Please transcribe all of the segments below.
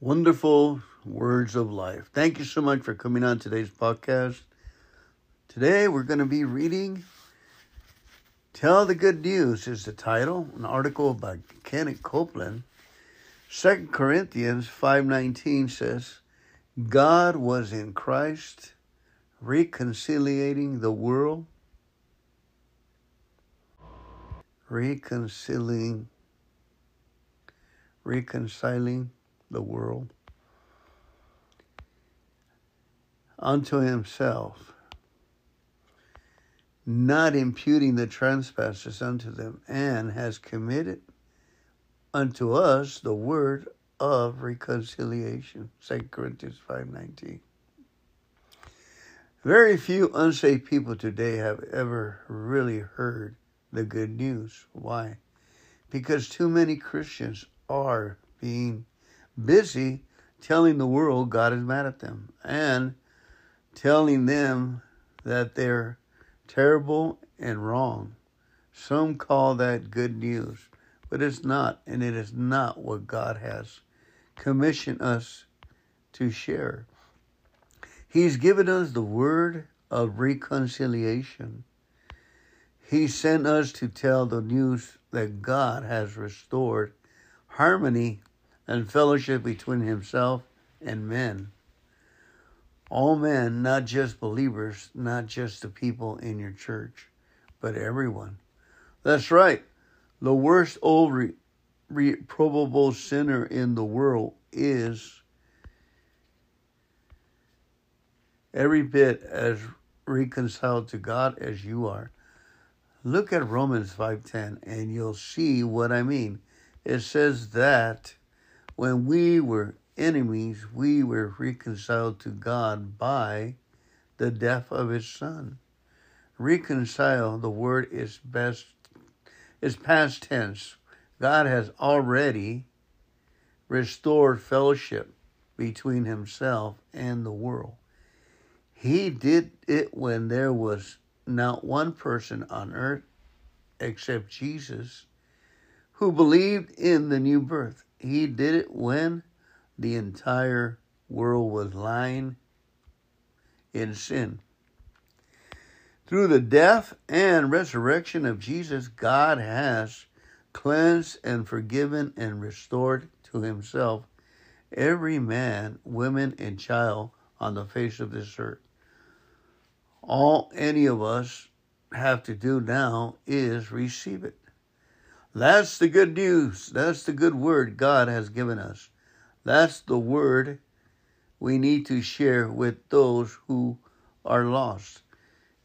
wonderful words of life. Thank you so much for coming on today's podcast. Today we're going to be reading Tell the Good News is the title, an article by Kenneth Copeland. 2 Corinthians 5:19 says, God was in Christ reconciliating the world reconciling reconciling the world unto himself, not imputing the trespasses unto them, and has committed unto us the word of reconciliation. 2 Corinthians 5.19 Very few unsaved people today have ever really heard the good news. Why? Because too many Christians are being busy telling the world God is mad at them and telling them that they're terrible and wrong. Some call that good news, but it's not, and it is not what God has commissioned us to share. He's given us the word of reconciliation. He sent us to tell the news that God has restored harmony and fellowship between himself and men. All men, not just believers, not just the people in your church, but everyone. That's right. The worst old re- reprobable sinner in the world is every bit as reconciled to God as you are. Look at Romans 5:10 and you'll see what I mean. It says that when we were enemies, we were reconciled to God by the death of his son. Reconcile, the word is best is past tense. God has already restored fellowship between himself and the world. He did it when there was not one person on earth except Jesus who believed in the new birth. He did it when the entire world was lying in sin. Through the death and resurrection of Jesus, God has cleansed and forgiven and restored to himself every man, woman, and child on the face of this earth. All any of us have to do now is receive it. That's the good news. That's the good word God has given us. That's the word we need to share with those who are lost.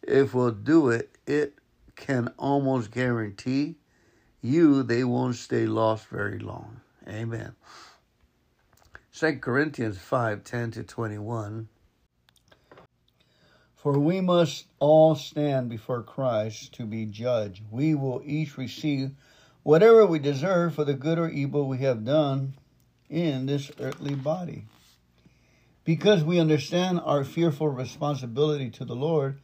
If we'll do it, it can almost guarantee you they won't stay lost very long. Amen. 2 Corinthians 5 10 to 21. For we must all stand before Christ to be judged. We will each receive whatever we deserve for the good or evil we have done in this earthly body. Because we understand our fearful responsibility to the Lord,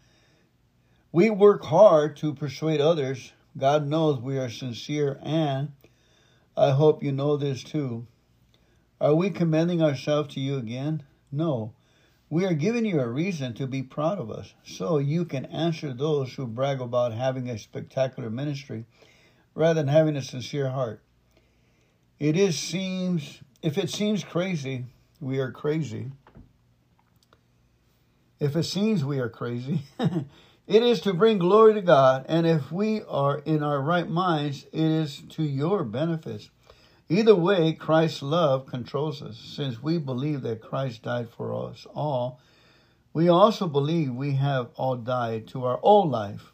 we work hard to persuade others. God knows we are sincere, and I hope you know this too. Are we commending ourselves to you again? No. We are giving you a reason to be proud of us, so you can answer those who brag about having a spectacular ministry rather than having a sincere heart. It is seems if it seems crazy, we are crazy. If it seems we are crazy, it is to bring glory to God, and if we are in our right minds, it is to your benefits. Either way, Christ's love controls us. Since we believe that Christ died for us all, we also believe we have all died to our old life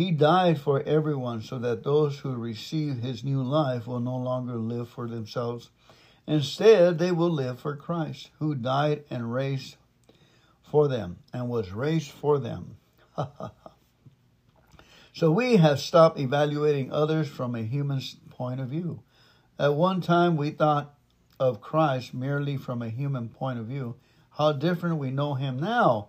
he died for everyone so that those who receive his new life will no longer live for themselves. Instead, they will live for Christ, who died and raised for them and was raised for them. so we have stopped evaluating others from a human point of view. At one time, we thought of Christ merely from a human point of view. How different we know him now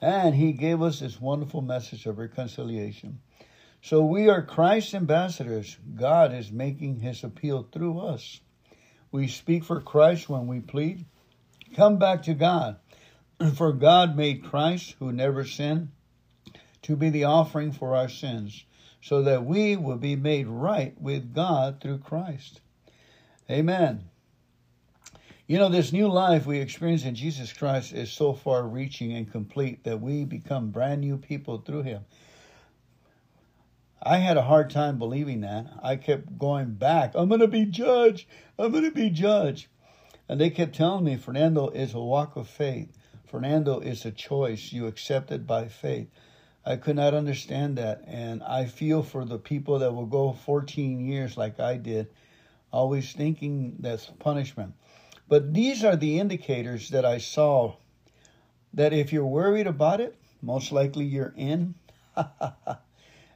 And he gave us this wonderful message of reconciliation. So we are Christ's ambassadors. God is making his appeal through us. We speak for Christ when we plead. Come back to God. For God made Christ, who never sinned, to be the offering for our sins, so that we will be made right with God through Christ. Amen. You know, this new life we experience in Jesus Christ is so far reaching and complete that we become brand new people through Him. I had a hard time believing that. I kept going back. I'm going to be judged. I'm going to be judged. And they kept telling me, Fernando is a walk of faith. Fernando is a choice you accepted by faith. I could not understand that. And I feel for the people that will go 14 years like I did, always thinking that's punishment. But these are the indicators that I saw that if you're worried about it, most likely you're in.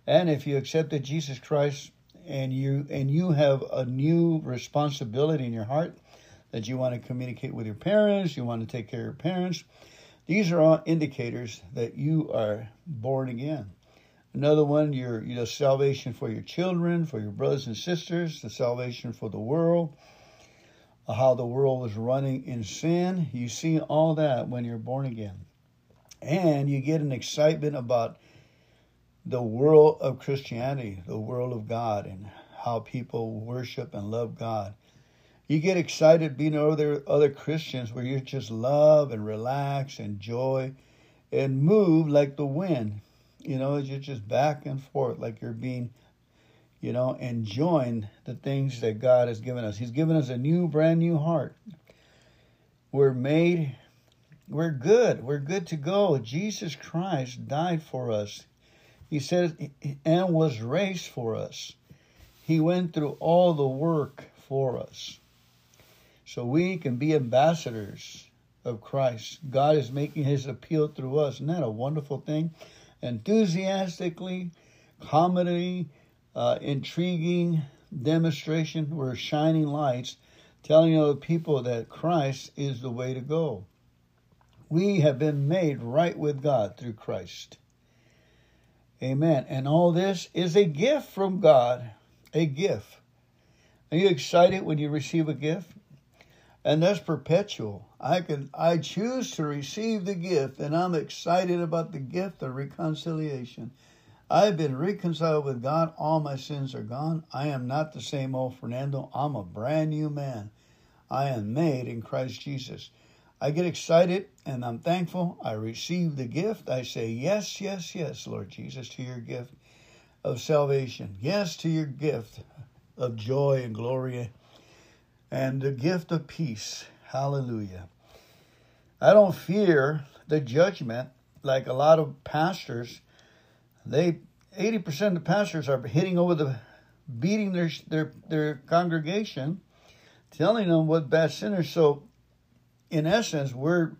And if you accepted Jesus Christ and you and you have a new responsibility in your heart that you want to communicate with your parents, you want to take care of your parents, these are all indicators that you are born again. Another one, your you know, salvation for your children, for your brothers and sisters, the salvation for the world, how the world was running in sin. You see all that when you're born again. And you get an excitement about the world of Christianity, the world of God, and how people worship and love God. You get excited being other other Christians where you just love and relax, and joy and move like the wind. You know, you're just back and forth like you're being, you know, enjoying the things that God has given us. He's given us a new, brand new heart. We're made, we're good. We're good to go. Jesus Christ died for us. He said, and was raised for us. He went through all the work for us. So we can be ambassadors of Christ. God is making his appeal through us. Isn't that a wonderful thing? Enthusiastically, comedy, uh, intriguing demonstration. We're shining lights telling other people that Christ is the way to go. We have been made right with God through Christ. Amen. And all this is a gift from God, a gift. Are you excited when you receive a gift? And that's perpetual. I can I choose to receive the gift and I'm excited about the gift of reconciliation. I've been reconciled with God. All my sins are gone. I am not the same old Fernando. I'm a brand new man. I am made in Christ Jesus. I get excited and I'm thankful. I receive the gift. I say, Yes, yes, yes, Lord Jesus, to your gift of salvation. Yes, to your gift of joy and glory and the gift of peace. Hallelujah. I don't fear the judgment like a lot of pastors. They 80% of the pastors are hitting over the beating their their their congregation, telling them what bad sinners. So in essence, we're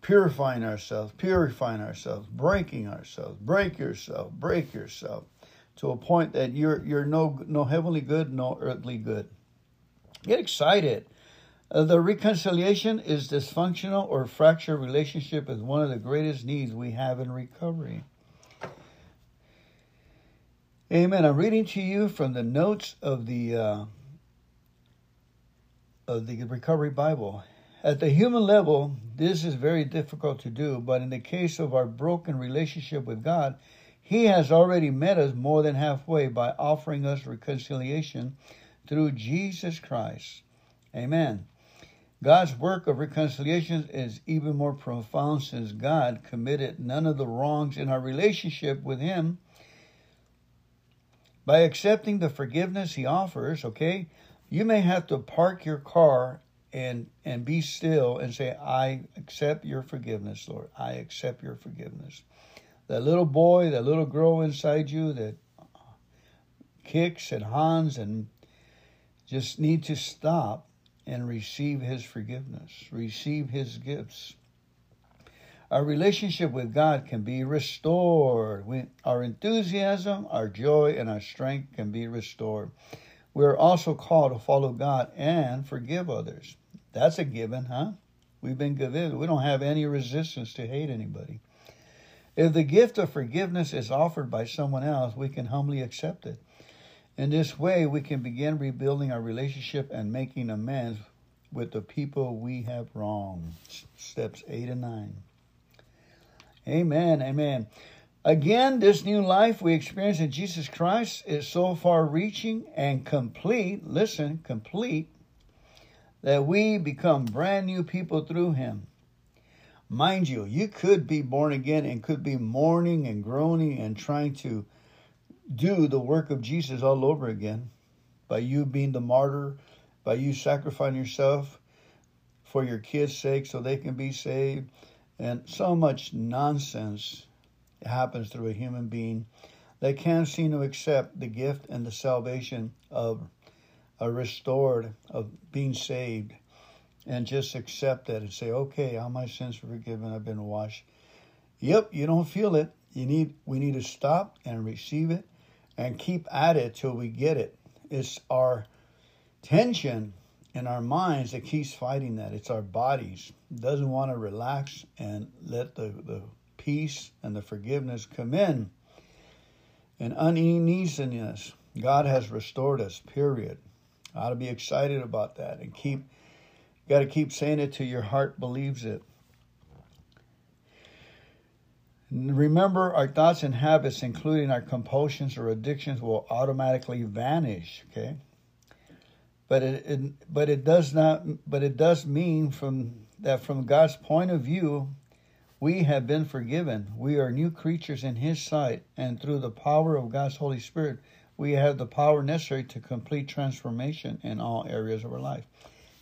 purifying ourselves, purifying ourselves, breaking ourselves. Break yourself, break yourself to a point that you're you're no no heavenly good, no earthly good. Get excited. Uh, the reconciliation is dysfunctional or fractured relationship is one of the greatest needs we have in recovery. Amen. I'm reading to you from the notes of the uh, of the Recovery Bible. At the human level, this is very difficult to do, but in the case of our broken relationship with God, He has already met us more than halfway by offering us reconciliation through Jesus Christ. Amen. God's work of reconciliation is even more profound since God committed none of the wrongs in our relationship with Him. By accepting the forgiveness He offers, okay, you may have to park your car and and be still and say, I accept your forgiveness, Lord. I accept your forgiveness. That little boy, that little girl inside you that kicks and hans and just need to stop and receive His forgiveness, receive His gifts. Our relationship with God can be restored. We, our enthusiasm, our joy, and our strength can be restored. We are also called to follow God and forgive others. That's a given, huh? We've been given. We don't have any resistance to hate anybody. If the gift of forgiveness is offered by someone else, we can humbly accept it. In this way, we can begin rebuilding our relationship and making amends with the people we have wronged. Steps 8 and 9. Amen. Amen. Again, this new life we experience in Jesus Christ is so far reaching and complete, listen, complete, that we become brand new people through Him. Mind you, you could be born again and could be mourning and groaning and trying to do the work of Jesus all over again by you being the martyr, by you sacrificing yourself for your kids' sake so they can be saved and so much nonsense happens through a human being that can't seem to accept the gift and the salvation of a restored, of being saved, and just accept that and say, okay, all my sins are forgiven, I've been washed. Yep, you don't feel it. You need we need to stop and receive it and keep at it till we get it. It's our tension in our minds that keeps fighting that. It's our bodies. It doesn't want to relax and let the, the peace and the forgiveness come in. And uneasiness, God has restored us, period. I ought to be excited about that and keep got to keep saying it till your heart believes it. Remember, our thoughts and habits, including our compulsions or addictions, will automatically vanish. Okay, but it, it, but it does not but it does mean from that from God's point of view we have been forgiven. We are new creatures in his sight and through the power of God's holy spirit we have the power necessary to complete transformation in all areas of our life.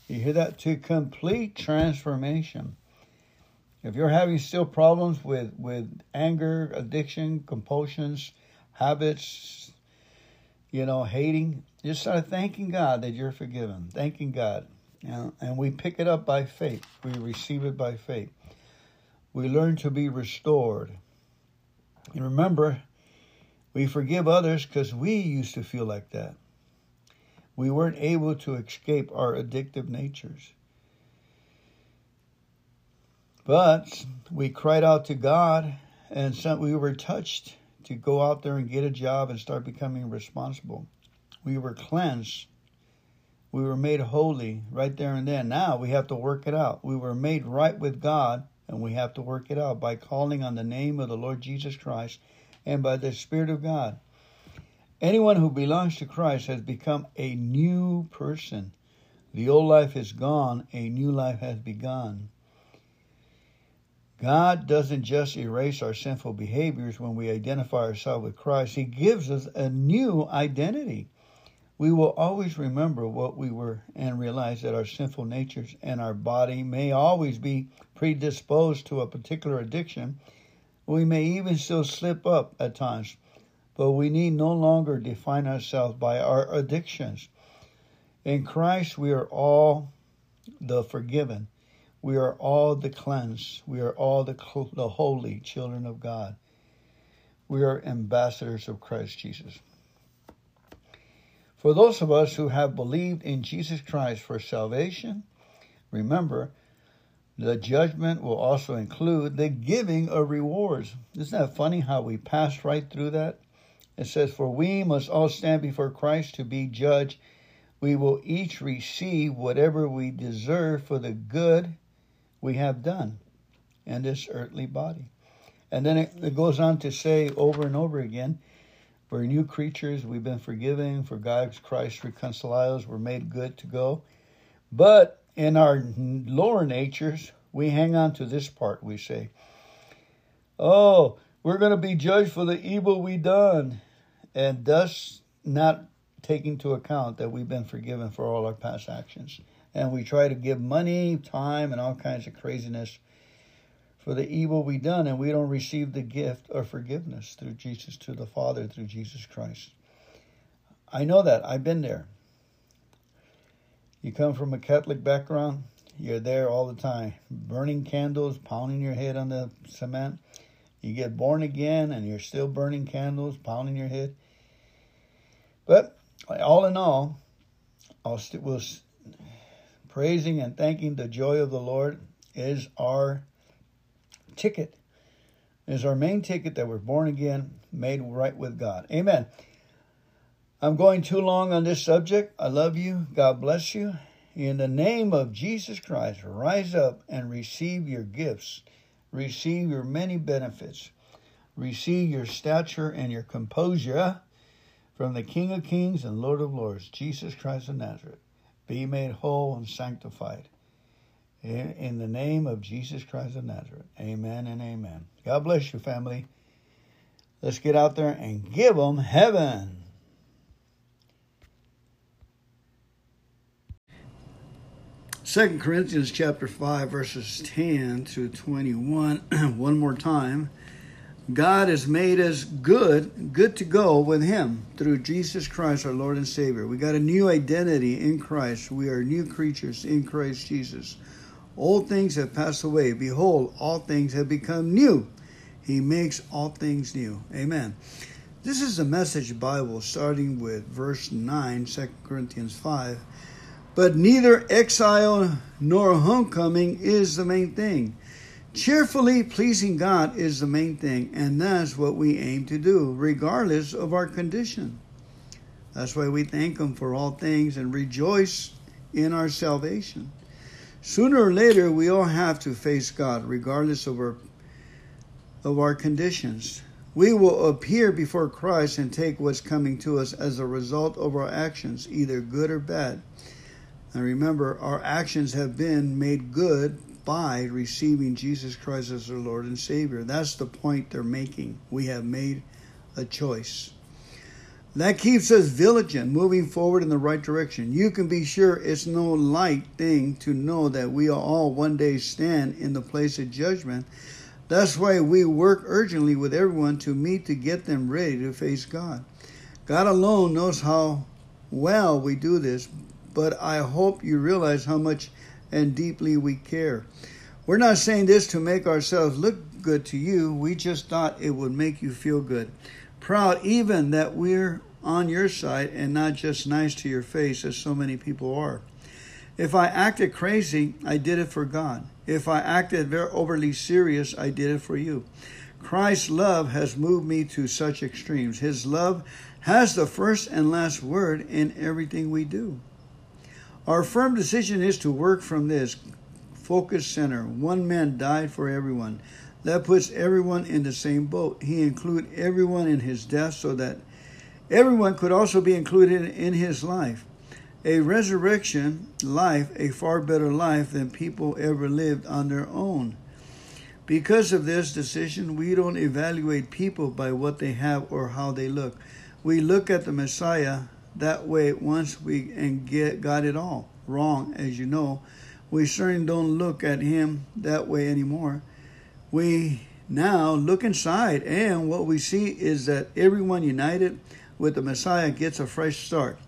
You hear that? To complete transformation. If you're having still problems with with anger addiction compulsions habits you know hating just start thanking God that you're forgiven, thanking God. And, and we pick it up by faith. We receive it by faith. We learn to be restored. And remember, we forgive others because we used to feel like that. We weren't able to escape our addictive natures. But we cried out to God and we were touched to go out there and get a job and start becoming responsible. We were cleansed. We were made holy right there and then. Now we have to work it out. We were made right with God, and we have to work it out by calling on the name of the Lord Jesus Christ and by the Spirit of God. Anyone who belongs to Christ has become a new person. The old life is gone, a new life has begun. God doesn't just erase our sinful behaviors when we identify ourselves with Christ, He gives us a new identity we will always remember what we were and realize that our sinful natures and our body may always be predisposed to a particular addiction. We may even still slip up at times, but we need no longer define ourselves by our addictions. In Christ, we are all the forgiven. We are all the cleansed. We are all the, the holy children of God. We are ambassadors of Christ Jesus. For those of us who have believed in Jesus Christ for salvation, remember, the judgment will also include the giving of rewards. Isn't that funny how we pass right through that? It says, For we must all stand before Christ to be judged. We will each receive whatever we deserve for the good we have done in this earthly body. And then it, it goes on to say over and over again, we're new creatures. We've been forgiven. For God's Christ reconcile us. We're made good to go. But in our lower natures, we hang on to this part. We say, Oh, we're going to be judged for the evil we done. And thus not taking into account that we've been forgiven for all our past actions. And we try to give money, time, and all kinds of craziness for the evil we done, and we don't receive the gift of forgiveness through Jesus to the Father through Jesus Christ. I know that. I've been there. You come from a Catholic background, you're there all the time, burning candles, pounding your head on the cement. You get born again and you're still burning candles, pounding your head. But all in all, I'll st- we'll, praising and thanking the joy of the Lord is our ticket, is our main ticket that we're born again, made right with God. Amen. I'm going too long on this subject. I love you. God bless you. In the name of Jesus Christ, rise up and receive your gifts, receive your many benefits, receive your stature and your composure from the King of Kings and Lord of Lords, Jesus Christ of Nazareth. Be made whole and sanctified. In the name of Jesus Christ of Nazareth. Amen and amen. God bless you, family. Let's get out there and give them heaven. Second Corinthians chapter 5 verses 10 to 21 one more time. God has made us good, good to go with him through Jesus Christ our Lord and Savior. We got a new identity in Christ. We are new creatures in Christ Jesus. Old things have passed away. Behold, all things have become new. He makes all things new. Amen. This is the message Bible starting with verse 9, 2 Corinthians 5. But neither exile nor homecoming is the main thing. Cheerfully pleasing God is the main thing, and that's what we aim to do, regardless of our condition. That's why we thank Him for all things and rejoice in our salvation. Sooner or later, we all have to face God, regardless of our of our conditions. We will appear before Christ and take what's coming to us as a result of our actions, either good or bad. And remember, our actions have been made good by receiving Jesus Christ as our Lord and Savior. That's the point they're making. We have made a choice. That keeps us vigilant, moving forward in the right direction. You can be sure it's no light thing to know that we all one day stand in the place of judgment. That's why we work urgently with everyone to meet to get them ready to face God. God alone knows how well we do this, but I hope you realize how much and deeply we care. We're not saying this to make ourselves look good to you. We just thought it would make you feel good. Proud even that we're on your side and not just nice to your face as so many people are. If I acted crazy, I did it for God. If I acted very overly serious, I did it for you. Christ's love has moved me to such extremes. His love has the first and last word in everything we do. Our firm decision is to work from this focus center. One man died for everyone. That puts everyone in the same boat. He included everyone in his death so that Everyone could also be included in his life. A resurrection life, a far better life than people ever lived on their own. Because of this decision, we don't evaluate people by what they have or how they look. We look at the Messiah that way once we and get got it all wrong, as you know. We certainly don't look at him that way anymore. We now look inside, and what we see is that everyone united with the Messiah gets a fresh start.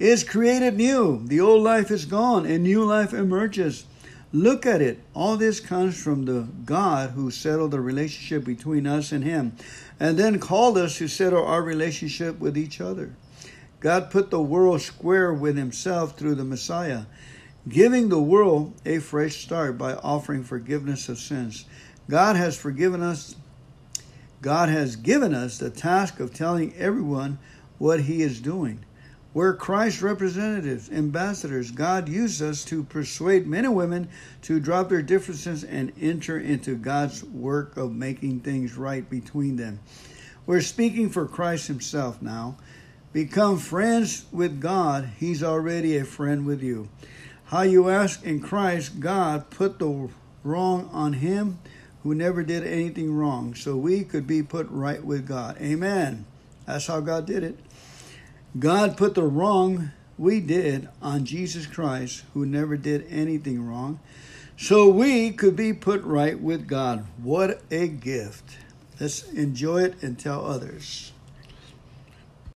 Is created new. The old life is gone and new life emerges. Look at it. All this comes from the God who settled the relationship between us and Him and then called us to settle our relationship with each other. God put the world square with Himself through the Messiah, giving the world a fresh start by offering forgiveness of sins. God has forgiven us. God has given us the task of telling everyone what he is doing. We're Christ's representatives, ambassadors. God used us to persuade men and women to drop their differences and enter into God's work of making things right between them. We're speaking for Christ Himself now. Become friends with God. He's already a friend with you. How you ask in Christ, God put the wrong on Him who never did anything wrong, so we could be put right with God. Amen. That's how God did it. God put the wrong we did on Jesus Christ, who never did anything wrong, so we could be put right with God. What a gift. Let's enjoy it and tell others.